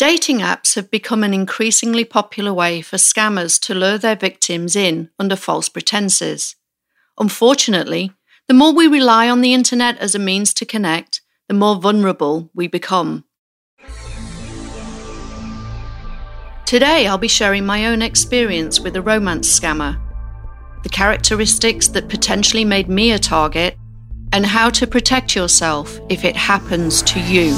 Dating apps have become an increasingly popular way for scammers to lure their victims in under false pretenses. Unfortunately, the more we rely on the internet as a means to connect, the more vulnerable we become. Today, I'll be sharing my own experience with a romance scammer, the characteristics that potentially made me a target, and how to protect yourself if it happens to you.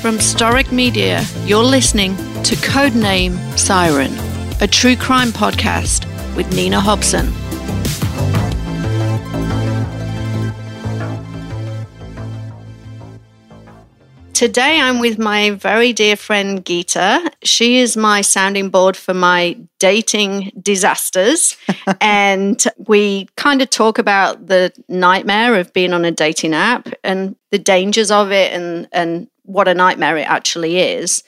From Storic Media, you're listening to Codename Siren, a true crime podcast with Nina Hobson. Today I'm with my very dear friend Geeta. She is my sounding board for my dating disasters. and we kind of talk about the nightmare of being on a dating app and the dangers of it and, and what a nightmare it actually is.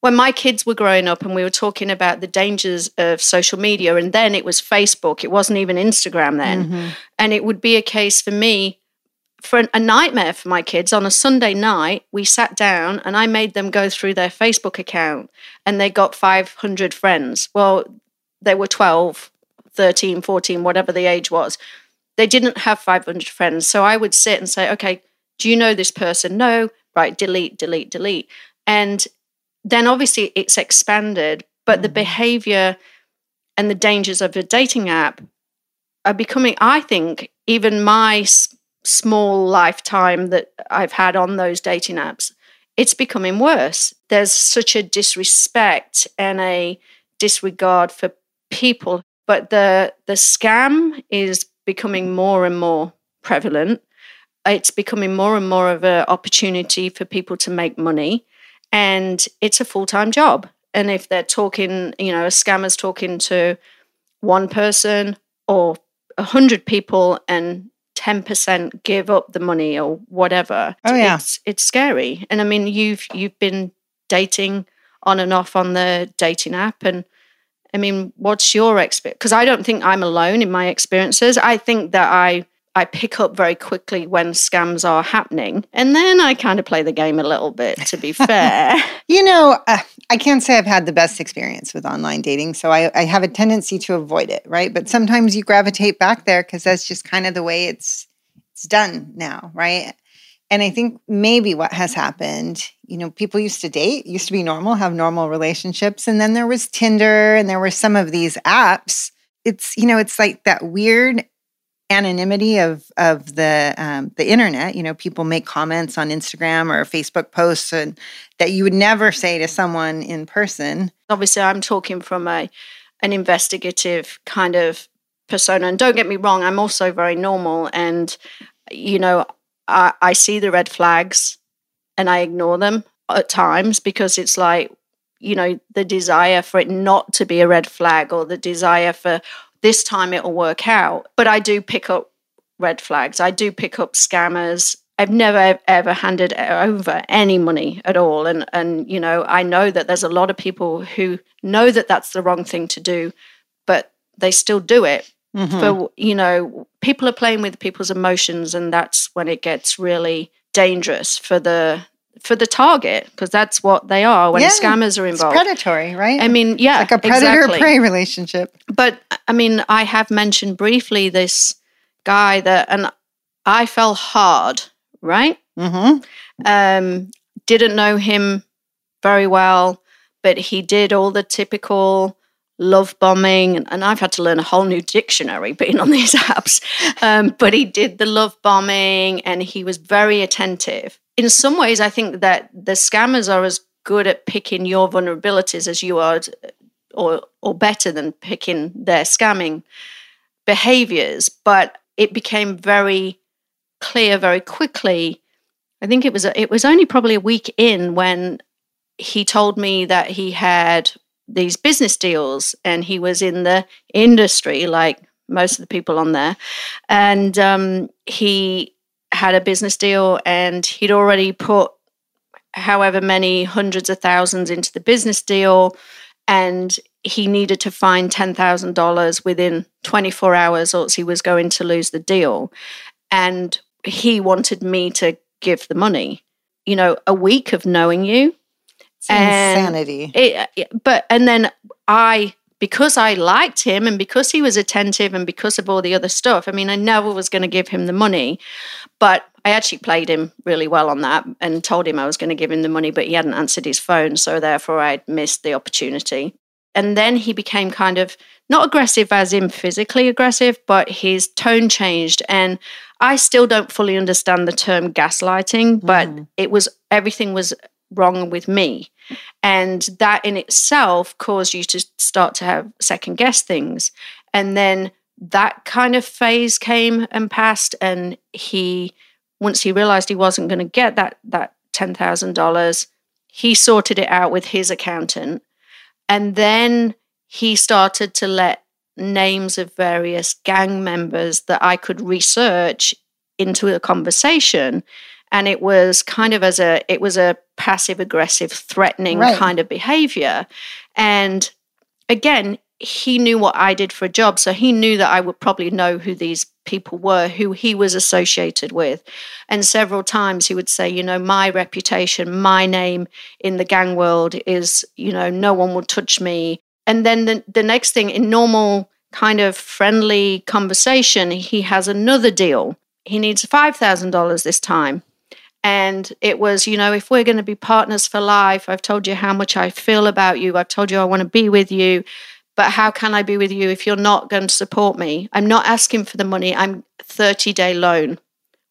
When my kids were growing up and we were talking about the dangers of social media, and then it was Facebook, it wasn't even Instagram then. Mm-hmm. And it would be a case for me, for a nightmare for my kids on a Sunday night. We sat down and I made them go through their Facebook account and they got 500 friends. Well, they were 12, 13, 14, whatever the age was. They didn't have 500 friends. So I would sit and say, okay, do you know this person? No right, delete, delete, delete. And then obviously it's expanded, but the mm-hmm. behavior and the dangers of a dating app are becoming, I think, even my s- small lifetime that I've had on those dating apps, it's becoming worse. There's such a disrespect and a disregard for people, but the the scam is becoming more and more prevalent it's becoming more and more of an opportunity for people to make money and it's a full-time job. And if they're talking you know a scammer's talking to one person or a hundred people and 10% give up the money or whatever oh yeah. it's, it's scary. And i mean you've you've been dating on and off on the dating app and i mean what's your experience because i don't think i'm alone in my experiences. I think that i I pick up very quickly when scams are happening. And then I kind of play the game a little bit, to be fair. you know, uh, I can't say I've had the best experience with online dating. So I, I have a tendency to avoid it, right? But sometimes you gravitate back there because that's just kind of the way it's it's done now, right? And I think maybe what has happened, you know, people used to date, used to be normal, have normal relationships. And then there was Tinder and there were some of these apps. It's, you know, it's like that weird anonymity of of the um, the internet. You know, people make comments on Instagram or Facebook posts and that you would never say to someone in person. Obviously, I'm talking from a an investigative kind of persona. And don't get me wrong, I'm also very normal, and you know, I, I see the red flags and I ignore them at times because it's like you know the desire for it not to be a red flag or the desire for this time it'll work out. But I do pick up red flags. I do pick up scammers. I've never ever handed over any money at all, and and you know I know that there's a lot of people who know that that's the wrong thing to do, but they still do it. Mm-hmm. For you know, people are playing with people's emotions, and that's when it gets really dangerous for the for the target because that's what they are when yeah, scammers are involved. predatory, right? I mean, yeah, like a predator exactly. prey relationship. But I mean, I have mentioned briefly this guy that, and I fell hard, right? Mm-hmm. Um, didn't know him very well, but he did all the typical love bombing and, I've had to learn a whole new dictionary being on these apps. Um, but he did the love bombing and he was very attentive in some ways, I think that the scammers are as good at picking your vulnerabilities as you are, or or better than picking their scamming behaviors. But it became very clear very quickly. I think it was it was only probably a week in when he told me that he had these business deals and he was in the industry like most of the people on there, and um, he had a business deal and he'd already put however many hundreds of thousands into the business deal and he needed to find $10,000 within 24 hours or else he was going to lose the deal and he wanted me to give the money you know, a week of knowing you. It's insanity. It, but, and then I, because I liked him and because he was attentive and because of all the other stuff, I mean, I never was going to give him the money, but I actually played him really well on that and told him I was going to give him the money, but he hadn't answered his phone. So therefore, I'd missed the opportunity. And then he became kind of not aggressive as in physically aggressive, but his tone changed. And I still don't fully understand the term gaslighting, but mm. it was everything was wrong with me. And that in itself caused you to start to have second guess things. And then that kind of phase came and passed. And he, once he realized he wasn't going to get that, that $10,000, he sorted it out with his accountant. And then he started to let names of various gang members that I could research into a conversation and it was kind of as a it was a passive aggressive threatening right. kind of behavior. And again he knew what I did for a job so he knew that I would probably know who these people were who he was associated with. And several times he would say you know my reputation my name in the gang world is you know no one will touch me. And then the, the next thing in normal kind of friendly conversation he has another deal. He needs $5000 this time and it was, you know, if we're going to be partners for life, I've told you how much I feel about you. I've told you I want to be with you. But how can I be with you if you're not going to support me? I'm not asking for the money. I'm 30 day loan.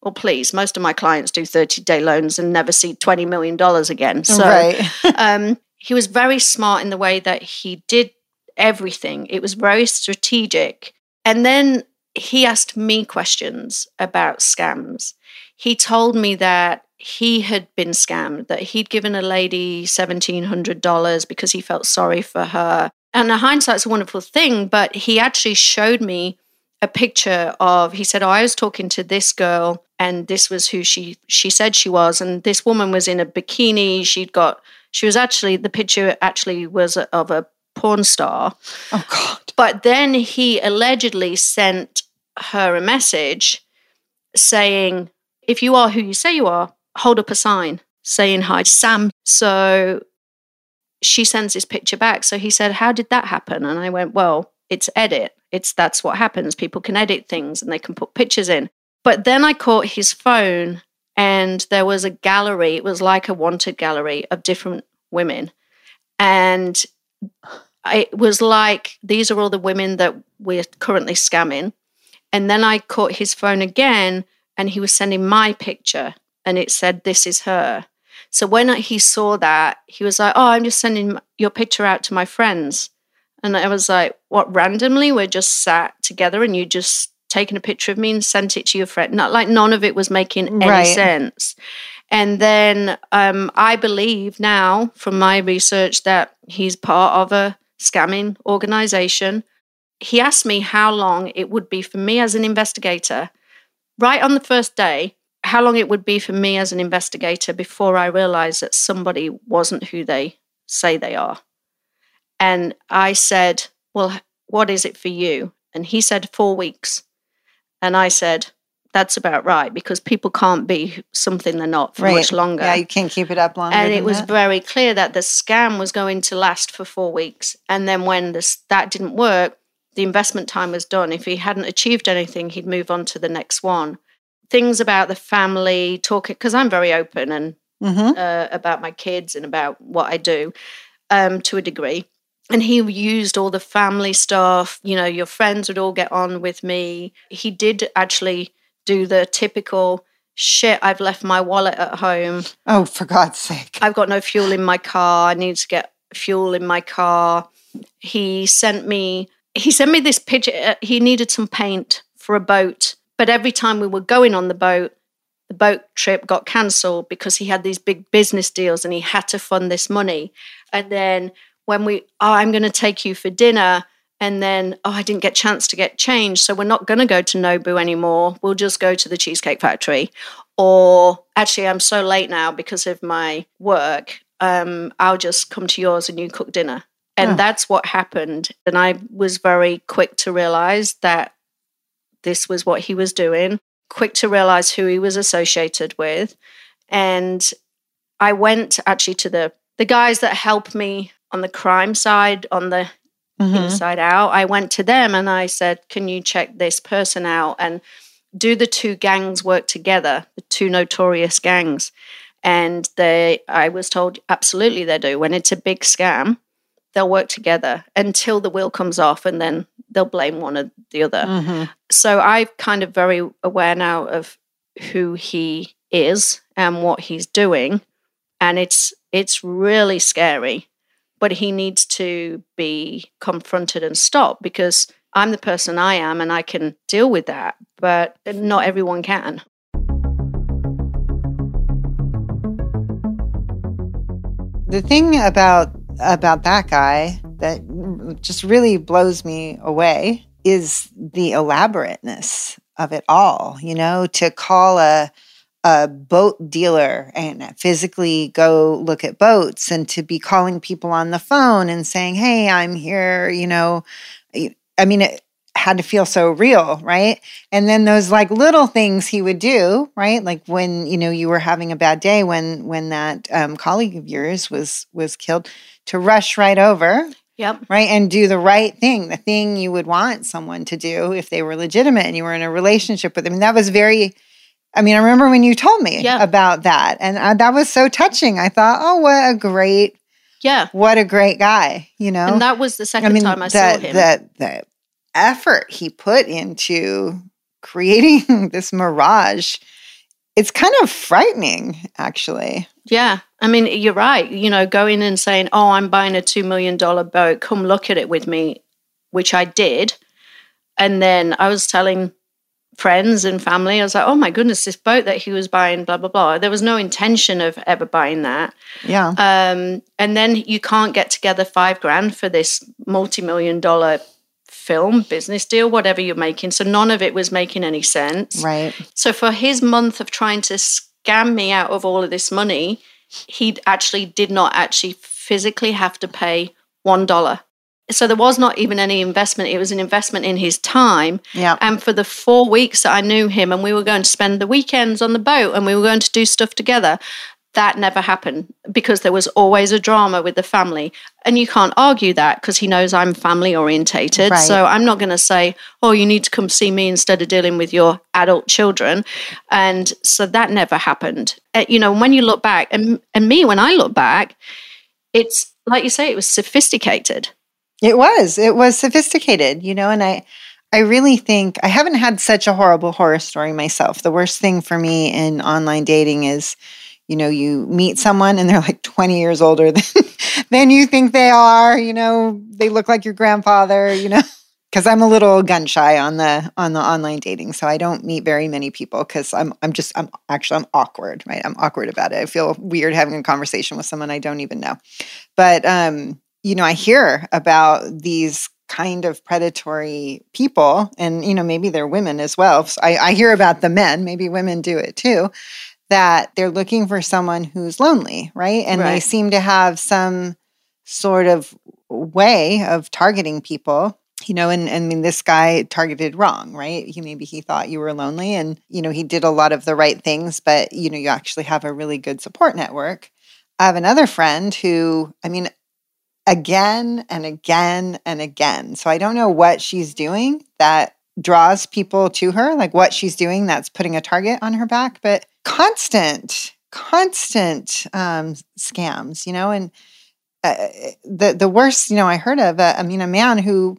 Well, please, most of my clients do 30 day loans and never see $20 million again. So right. um, he was very smart in the way that he did everything, it was very strategic. And then he asked me questions about scams. He told me that he had been scammed, that he'd given a lady $1,700 because he felt sorry for her. And hindsight's a wonderful thing, but he actually showed me a picture of he said oh, i was talking to this girl and this was who she she said she was. And this woman was in a bikini. She'd got she was actually the picture actually was of a porn star. Oh god. But then he allegedly sent her a message saying if you are who you say you are hold up a sign saying hi, Sam. So she sends this picture back. So he said, How did that happen? And I went, Well, it's edit. It's that's what happens. People can edit things and they can put pictures in. But then I caught his phone and there was a gallery. It was like a wanted gallery of different women. And it was like, these are all the women that we're currently scamming. And then I caught his phone again and he was sending my picture and it said, This is her. So when he saw that, he was like, Oh, I'm just sending your picture out to my friends. And I was like, What, randomly? We're just sat together and you just taken a picture of me and sent it to your friend. Not like none of it was making any right. sense. And then um, I believe now from my research that he's part of a scamming organization. He asked me how long it would be for me as an investigator, right on the first day, how long it would be for me as an investigator before I realized that somebody wasn't who they say they are. And I said, Well, what is it for you? And he said, Four weeks. And I said, That's about right because people can't be something they're not for right. much longer. Yeah, you can't keep it up longer. And it was that. very clear that the scam was going to last for four weeks. And then when this, that didn't work, the investment time was done. If he hadn't achieved anything, he'd move on to the next one things about the family, talking because I'm very open and mm-hmm. uh, about my kids and about what I do um, to a degree. And he used all the family stuff. You know, your friends would all get on with me. He did actually do the typical shit. I've left my wallet at home. Oh, for God's sake! I've got no fuel in my car. I need to get fuel in my car. He sent me. He sent me this picture. Uh, he needed some paint for a boat but every time we were going on the boat, the boat trip got cancelled because he had these big business deals and he had to fund this money. And then when we, oh, I'm going to take you for dinner. And then, oh, I didn't get chance to get changed. So we're not going to go to Nobu anymore. We'll just go to the Cheesecake Factory. Or actually, I'm so late now because of my work. Um, I'll just come to yours and you cook dinner. And oh. that's what happened. And I was very quick to realize that this was what he was doing, quick to realize who he was associated with. And I went actually to the the guys that helped me on the crime side, on the Mhm. inside out. I went to them and I said, "Can you check this person out and do the two gangs work together? The two notorious gangs." And they, I was told, absolutely they do. When it's a big scam, they'll work together until the wheel comes off, and then they'll blame one or the other. Mhm. So I'm kind of very aware now of who he is and what he's doing, and it's it's really scary. But he needs to be confronted and stopped because I'm the person I am, and I can deal with that. But not everyone can. The thing about about that guy that just really blows me away is the elaborateness of it all. You know, to call a a boat dealer and physically go look at boats and to be calling people on the phone and saying, "Hey, I'm here," you know, I mean, had to feel so real, right? And then those like little things he would do, right? Like when you know you were having a bad day when when that um, colleague of yours was was killed, to rush right over, Yep. right, and do the right thing, the thing you would want someone to do if they were legitimate and you were in a relationship with them. And that was very. I mean, I remember when you told me Yeah. about that, and uh, that was so touching. I thought, oh, what a great, Yeah. what a great guy, you know. And that was the second time I the, saw him. The, the effort he put into creating this mirage, it's kind of frightening, actually. Yeah. I mean, you're right. You know, going and saying, oh, I'm buying a $2 million boat, come look at it with me, which I did. And then I was telling friends and family, I was like, oh my goodness, this boat that he was buying, blah, blah, blah. There was no intention of ever buying that. Yeah. Um, and then you can't get together five grand for this multi million dollar film, business deal, whatever you're making. So none of it was making any sense. Right. So for his month of trying to scam me out of all of this money, he actually did not actually physically have to pay one dollar. So there was not even any investment. It was an investment in his time. Yeah. And for the four weeks that I knew him and we were going to spend the weekends on the boat and we were going to do stuff together, that never happened because there was always a drama with the family. And you can't argue that because he knows I'm family orientated. Right. So I'm not going to say, oh, you need to come see me instead of dealing with your adult children. And so that never happened. Uh, you know, when you look back, and, and me, when I look back, it's like you say, it was sophisticated. It was. It was sophisticated, you know, and I I really think I haven't had such a horrible horror story myself. The worst thing for me in online dating is you know, you meet someone and they're like 20 years older than than you think they are, you know, they look like your grandfather, you know. Cuz I'm a little gun shy on the on the online dating, so I don't meet very many people cuz I'm I'm just I'm actually I'm awkward, right? I'm awkward about it. I feel weird having a conversation with someone I don't even know. But um you know, I hear about these kind of predatory people, and you know, maybe they're women as well. So I, I hear about the men, maybe women do it too, that they're looking for someone who's lonely, right? And they seem to have some sort of way of targeting people. You know, and, and I mean, this guy targeted wrong, right? He maybe he thought you were lonely, and you know he did a lot of the right things, but you know you actually have a really good support network. I have another friend who, I mean, again and again and again. So I don't know what she's doing that draws people to her, like what she's doing that's putting a target on her back, but constant, constant um, scams, you know, and uh, the the worst, you know, I heard of. Uh, I mean, a man who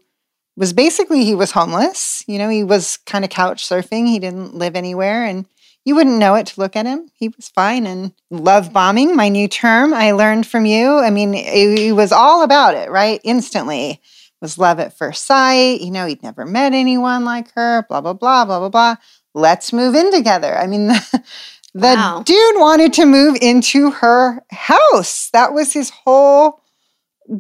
was basically he was homeless. You know, he was kind of couch surfing. He didn't live anywhere, and you wouldn't know it to look at him. He was fine and love bombing, my new term I learned from you. I mean, it, it was all about it, right? Instantly was love at first sight. You know, he'd never met anyone like her, blah, blah, blah, blah, blah, blah. Let's move in together. I mean, the, Wow. dude wanted to move into her house. That was his whole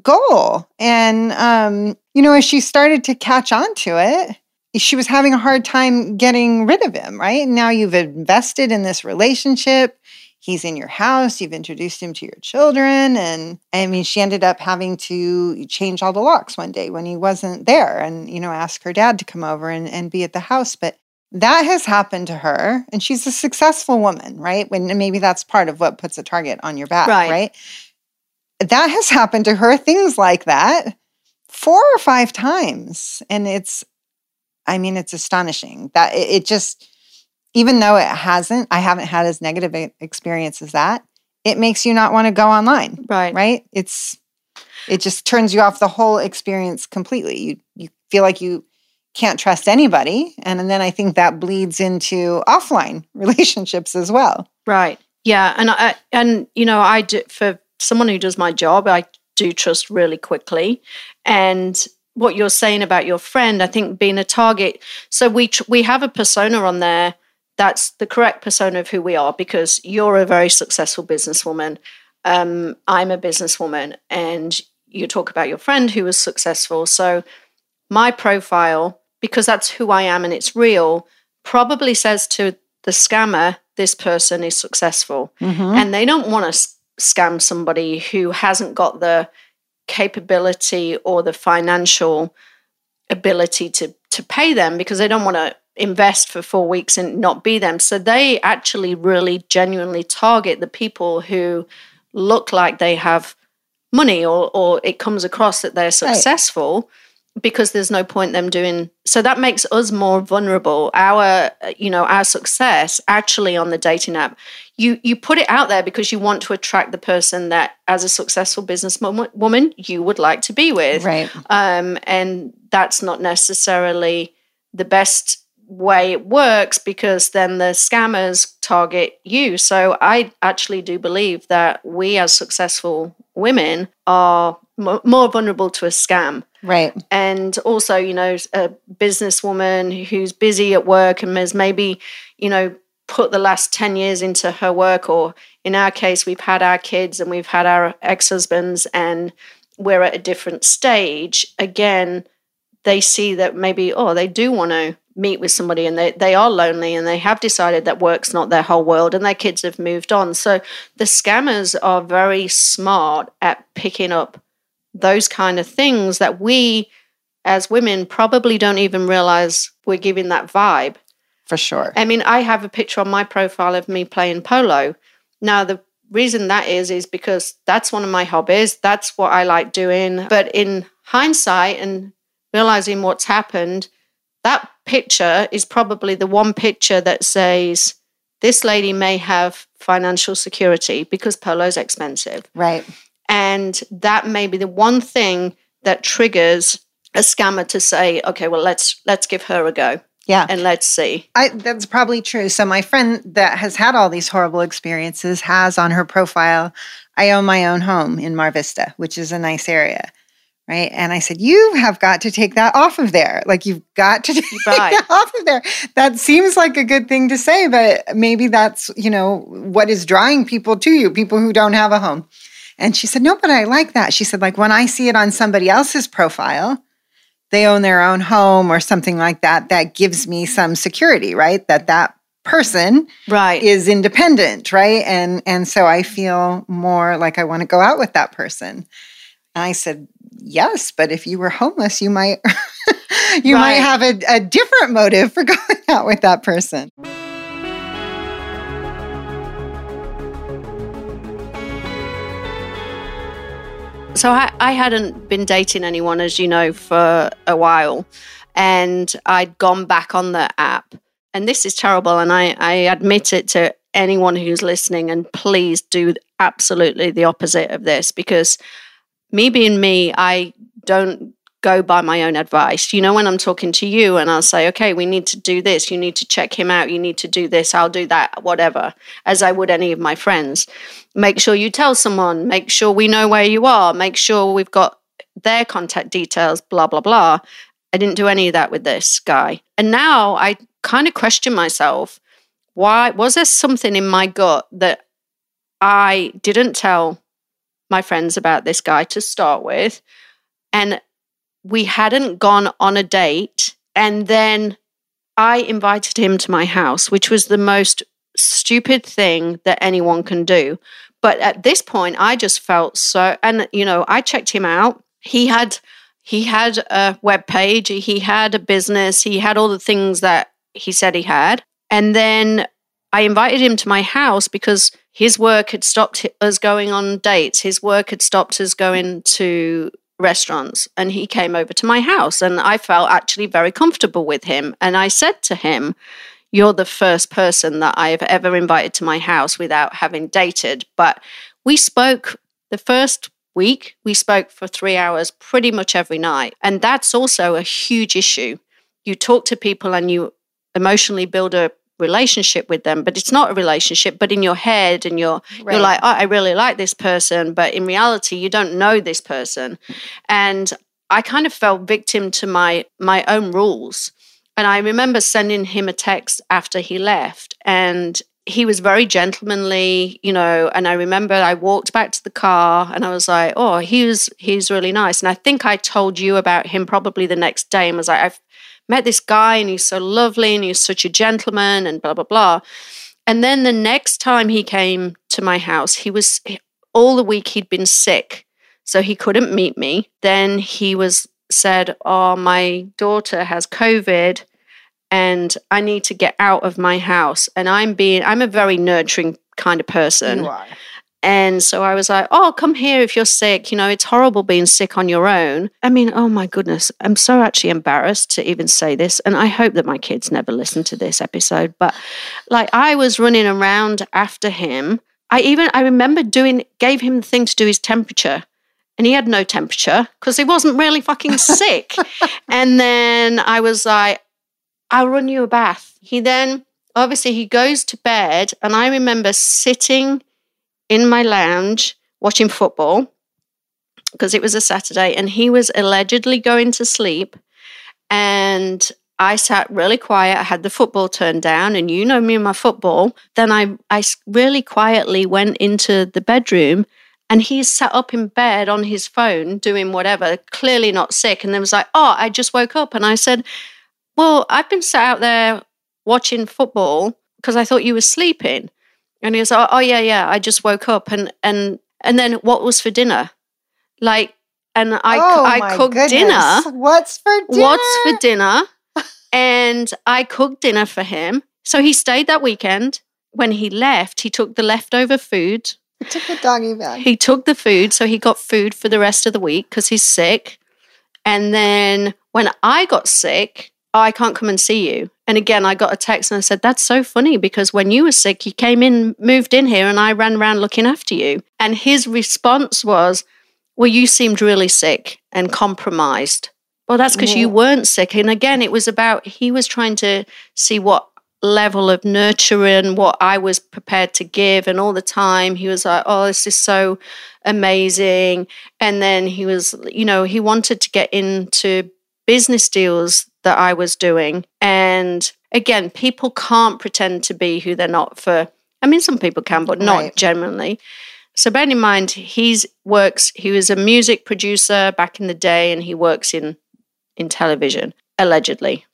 goal. And, um, you know, as she started to catch on to it, she was having a hard time getting rid of him, right? Now you've invested in this relationship. He's in your house. You've introduced him to your children. And I mean, she ended up having to change all the locks one day when he wasn't there and, you know, ask her dad to come over and, and be at the house. But that has happened to her and she's a successful woman right when maybe that's part of what puts a target on your back Right. right, that has happened to her things like that four or five times and it's i mean it's astonishing that it, it just even though it hasn't i haven't had as negative a- experience as that it makes you not want to go online Right. right it's it just turns you off the whole experience completely you you feel like you can't trust anybody and and then i think that bleeds into offline relationships as well Right. Yeah, and I and you know I do for someone who does my job, I do trust really quickly. And what you're saying about your friend, I think being a target. So we tr- we have a persona on there that's the correct persona of who we are because you're a very successful businesswoman. Um, I'm a businesswoman, and you talk about your friend who was successful. So my profile, because that's who I am and it's real, probably says to the scammer, this person is successful. Mm-hmm. And they don't want to scam somebody who hasn't got the capability or the financial ability to, to pay them because they don't want to invest for four weeks and not be them. So they actually really genuinely target the people who look like they have money or, or it comes across that they're successful because there's no point them doing so that makes us more vulnerable. Our you know our success actually on the dating app you you put it out there because you want to attract the person that as a successful business woman you would like to be with. Right. Um, and that's not necessarily the best way it works because then the scammers target you. So I actually do believe that we as successful women are mo- more vulnerable to a scam. right And also, you know, a businesswoman who's busy at work and has maybe, you know, put the last 10 years into her work, or in our case, we've had our kids and we've had our ex husbands and we're at a different stage. Again, they see that maybe, oh, they do want to meet with somebody and they, they are lonely and they have decided that work's not their whole world and their kids have moved on. So the scammers are very smart at picking up those kind of things that we as women probably don't even realize we're giving that vibe. for sure I mean, I have a picture on my profile of me playing polo. Now, the reason that is, is because that's one of my hobbies. That's what I like doing. But in hindsight and realizing what's happened, that picture is probably the one picture that says, this lady may have financial security because polo's expensive. right And that may be the one thing that triggers a scammer to say, okay, well, let's let's give her a go yeah and let's see. I, that's probably true. So my friend that has had all these horrible experiences has on her profile, I own my own home in Mar Vista, which is a nice area. Right. And I said, You have got to take that off of there. Like you've got to take that off of there. That seems like a good thing to say, but maybe that's, you know, what is drawing people to you, people who don't have a home. And she said, No, but I like that. She said, like when I see it on somebody else's profile, they own their own home or something like that, that gives me some security, right? That that person Right. is independent, right? And and so I feel more like I want to go out with that person. And I said, yes, but if you were homeless, you might you might have a, a different motive for going out with that person. So I, I hadn't been dating anyone, as you know, for a while. And I'd gone back on the app. And this is terrible. And I, I admit it to anyone who's listening. And please do absolutely the opposite of this because me being me, I don't go by my own advice. You know, when I'm talking to you and I'll say, okay, we need to do this, you need to check him out, you need to do this, I'll do that, whatever, as I would any of my friends. Make sure you tell someone, make sure we know where you are, make sure we've got their contact details, blah, blah, blah. I didn't do any of that with this guy. And now I kind of question myself why was there something in my gut that I didn't tell my friends about this guy to start with? And we hadn't gone on a date. And then I invited him to my house, which was the most stupid thing that anyone can do. But at this point, I just felt so, and you know, I checked him out. He had he had a web page, he had a business, he had all the things that he said he had. And then I invited him to my house because his work had stopped us going on dates. His work had stopped us going to restaurants. And he came over to my house. And I felt actually very comfortable with him. And I said to him, You're the first person that I have ever invited to my house without having dated. But we spoke the first week, we spoke for three hours pretty much every night. And that's also a huge issue. You talk to people and you emotionally build a relationship with them but it's not a relationship but in your head and you're right. you're like oh, i really like this person but in reality you don't know this person and i kind of fell victim to my my own rules and i remember sending him a text after he left and he was very gentlemanly, you know, and I remember I walked back to the car and I was like, oh, he was he's really nice. And I think I told you about him probably the next day and was like, I've met this guy and he's so lovely and he's such a gentleman and blah blah blah. And then the next time he came to my house, he was all the week he'd been sick. So he couldn't meet me. Then he was said, "Oh, my daughter has COVID." and I need to get out of my house. And I'm being, I'm a very nurturing kind of person. And so I was like, oh, come here if you're sick. You know, it's horrible being sick on your own. I mean, oh my goodness, I'm so actually embarrassed to even say this. And I hope that my kids never listen to this episode. But like, I was running around after him. I even, I remember doing, gave him the thing to do his temperature and he had no temperature because he wasn't really fucking sick. and then I was like, I'll run you a bath. He then, obviously, he goes to bed. And I remember sitting in my lounge watching football because it was a Saturday and he was allegedly going to sleep. And I sat really quiet. I had the football turned down, and you know me and my football. Then I, I really quietly went into the bedroom, and he's sat up in bed on his phone doing whatever, clearly not sick. And then was like, "Oh, I just woke up," and I said, well, I've been sat out there watching football because I thought you were sleeping. And he was like, Oh yeah, yeah, I just woke up and and and then what was for dinner? Like and I oh, I cooked goodness. dinner. What's for dinner? What's for dinner? and I cooked dinner for him. So he stayed that weekend. When he left, he took the leftover food. He took the doggy bag. He took the food, so he got food for the rest of the week because he's sick. And then when I got sick, oh, I can't come and see you. And again, I got a text and I said, That's so funny because when you were sick, you came in, moved in here, and I ran around looking after you. And his response was, Well, you seemed really sick and compromised. Well, that's because yeah. you weren't sick. And again, it was about he was trying to see what level of nurturing, what I was prepared to give. And all the time he was like, Oh, this is so amazing. And then he was, you know, he wanted to get into business deals that I was doing. And again, people can't pretend to be who they're not for, I mean, some people can, but not right. generally. So bear in mind, he's works, he was a music producer back in the day and he works in, in television, allegedly.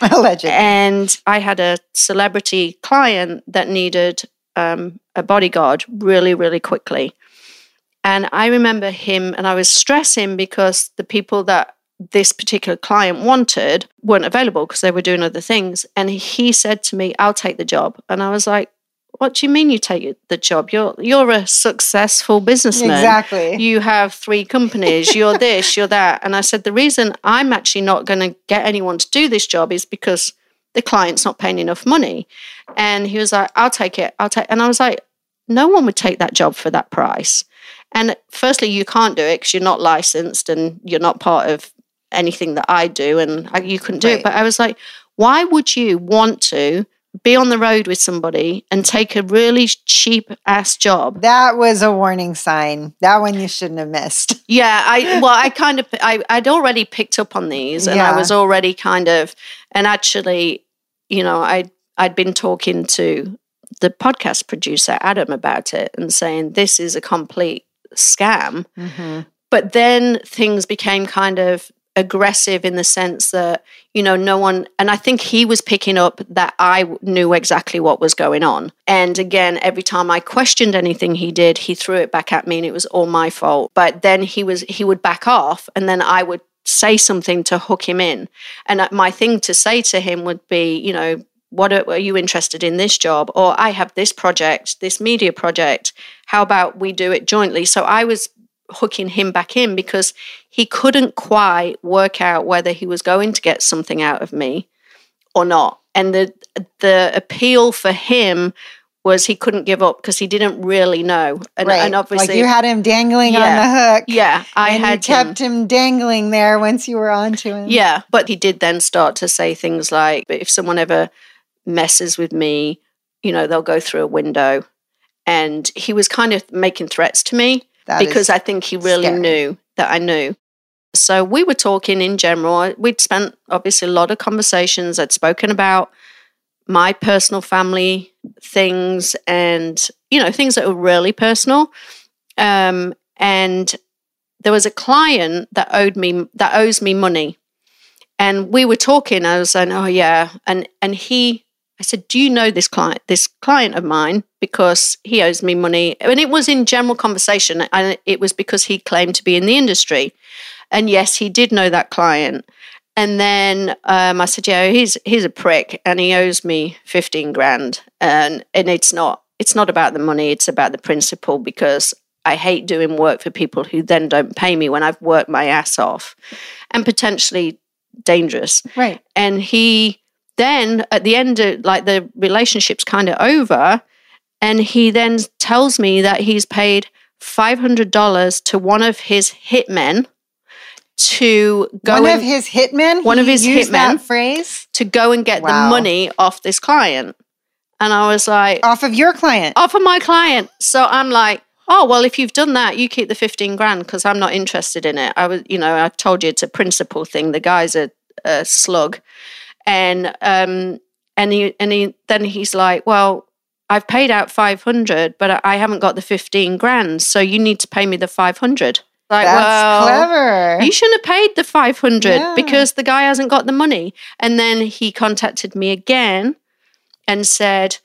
Allegedly. And I had a celebrity client that needed um, a bodyguard really, really quickly. And I remember him, and I was stressing because the people that this particular client wanted weren't available because they were doing other things. And he said to me, I'll take the job. And I was like, what do you mean you take the job? You're you're a successful businessman. Exactly. You have three companies. You're this. You're that. And I said the reason I'm actually not going to get anyone to do this job is because the client's not paying enough money. And he was like, "I'll take it. I'll take." And I was like, "No one would take that job for that price." And firstly, you can't do it because you're not licensed and you're not part of anything that I do, and I, you couldn't do right. it. But I was like, why would you want to be on the road with somebody and take a really cheap ass job? That was a warning sign. That one you shouldn't have missed. Yeah, I well, I kind of I I'd already picked up on these, and yeah. I was already kind of, and actually, you know, I I'd been talking to the podcast producer Adam about it and saying this is a complete scam. Mm-hmm. But then things became kind of aggressive in the sense that you know no one and i think he was picking up that i knew exactly what was going on. And again every time i questioned anything he did he threw it back at me and it was all my fault. But then he was he would back off and then i would say something to hook him in. And my thing to say to him would be, you know, what are, are, you interested in this job? or i have this project this media project. How about we do it jointly? So i was hooking him back in because he couldn't quite work out whether he was going to get something out of me or not and the the appeal for him was he couldn't give up because he didn't really know and, right. and obviously like you had him dangling yeah, on the hook yeah i had kept him. him dangling there once you were onto him yeah but he did then start to say things like if someone ever messes with me, you know, they'll go through a window. And he was kind of making threats to me that because I think he really scary. knew that I knew. So we were talking in general. We'd spent obviously a lot of conversations. I'd spoken about my personal family things and, you know, things that were really personal. Um, and there was a client that owed me, that owes me money. And we were talking. I was saying, oh, yeah. And, and he I said, "Do you know this client? This client of mine because he owes me money." And it was in general conversation, and it was because he claimed to be in the industry. And yes, he did know that client. And then um, I said, "Yeah, he's he's a prick, and he owes me fifteen grand." And and it's not it's not about the money; it's about the principle because I hate doing work for people who then don't pay me when I've worked my ass off, and potentially dangerous. Right. And he then at the end of like the relationship's kind of over and he then tells me that he's paid $500 to one of his hitmen to go one of his hitmen? one of his hitmen phrase? to go and get wow. the money off this client. And i was like off of your client? Off of my client. So i'm like oh well if you've done that you keep the 15 grand because i'm not interested in it. I was you know i've told you it's a principle thing. The guy's a, a slug and um, and he and he then he's like, well, I've paid out five hundred, but I haven't got the fifteen grand, so you need to pay me the five hundred. Like, That's well, clever. You shouldn't have paid the 500 yeah. because the guy hasn't got the money. And then he contacted me again and said,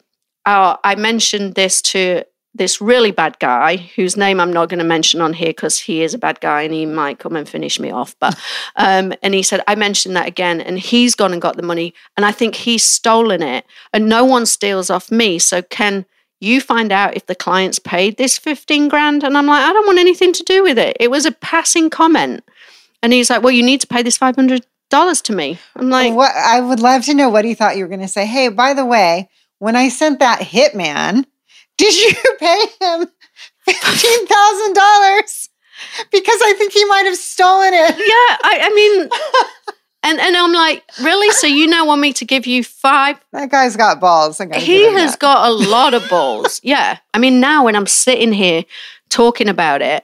Oh, I mentioned this to this really bad guy whose name I'm not going to mention on here because he is a bad guy and he might come and finish me off. But um, and he said I mentioned that again, and he's gone and got the money, and I think he's stolen it, and no one steals off me. So can you find out if the client's paid this fifteen grand? And I'm like, I don't want anything to do with it. It was a passing comment, and he's like, Well, you need to pay this five hundred dollars to me. I'm like, what? I would love to know what he thought you were going to say. Hey, by the way, when I sent that hitman did you pay him fifteen thousand dollars? Because I think he might have stolen it. Yeah, I, I mean, and and I'm like, really? So you now want me to give you five? That guy's got balls. He has that. got a lot of balls. yeah, I mean, now when I'm sitting here talking about it,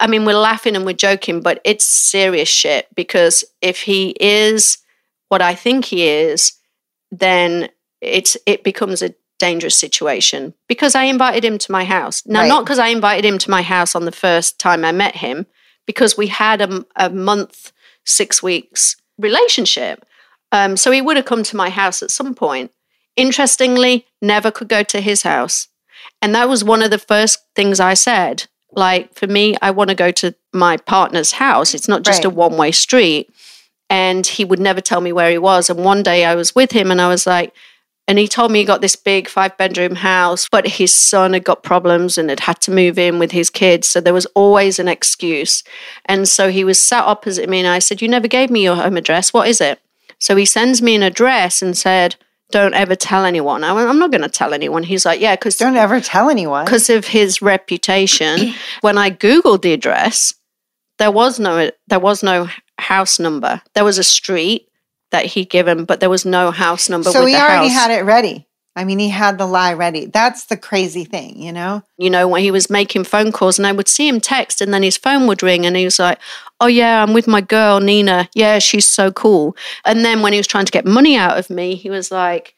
I mean, we're laughing and we're joking, but it's serious shit. Because if he is what I think he is, then it's it becomes a dangerous situation because I invited him to my house. Now, right. not because I invited him to my house on the first time I met him, because we had a, a month, six weeks relationship. Um, so he would have come to my house at some point. Interestingly, never could go to his house. And that was one of the first things I said. Like, for me, I want to go to my partner's house. It's not just right. a one way street. And he would never tell me where he was. And one day I was with him and I was like, and he told me he got this big five bedroom house, but his son had got problems and had had to move in with his kids. So there was always an excuse. And so he was sat opposite me and I said, You never gave me your home address. What is it? So he sends me an address and said, Don't ever tell anyone. I went, I'm not going to tell anyone. He's like, Yeah, because. Don't ever tell anyone. Because of his reputation. when I Googled the address, there was no there was no house number. There was a street that he'd given, but there was no house number. So he already house. had it ready. I mean, he had the lie ready. That's the crazy thing, you know? You know, when he was making phone calls and I would see him text and then his phone would ring and he was like, Oh, yeah, I'm with my girl, Nina. Yeah, she's so cool. And then when he was trying to get money out of me, he was like,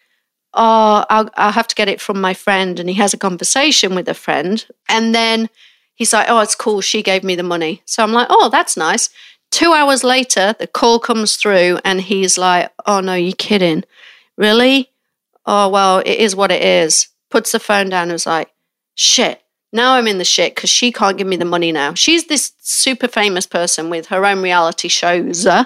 Oh, I'll, I'll have to get it from my friend. And he has a conversation with a friend. And then he's like, Oh, it's cool. She gave me the money. So I'm like, Oh, that's nice. Two hours later, the call comes through and he's like, Oh, no, you're kidding. Really? Oh, well, it is what it is. Puts the phone down and was like, Shit. Now I'm in the shit because she can't give me the money now. She's this super famous person with her own reality shows. Uh,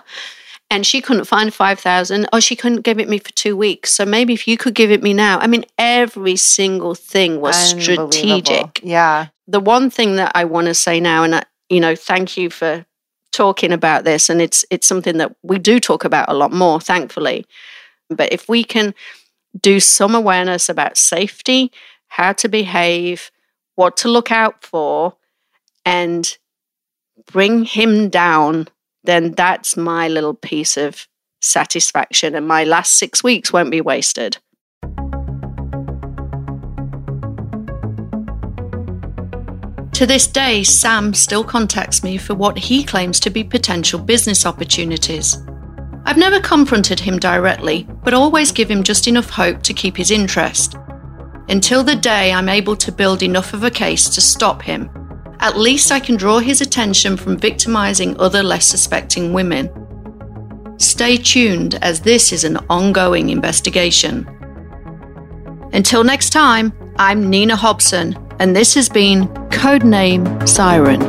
and she couldn't find 5000 or she couldn't give it me for two weeks so maybe if you could give it me now i mean every single thing was strategic Yeah. the one thing that i want to say now and I, you know thank you for talking about this and it's it's something that we do talk about a lot more thankfully but if we can do some awareness about safety how to behave what to look out for and bring him down then that's my little piece of satisfaction, and my last six weeks won't be wasted. To this day, Sam still contacts me for what he claims to be potential business opportunities. I've never confronted him directly, but always give him just enough hope to keep his interest. Until the day I'm able to build enough of a case to stop him at least I can draw his attention from victimizing other less suspecting women. Stay tuned as this is an ongoing investigation. Until next time, I'm Nina Hobson, and this has been Codename Siren.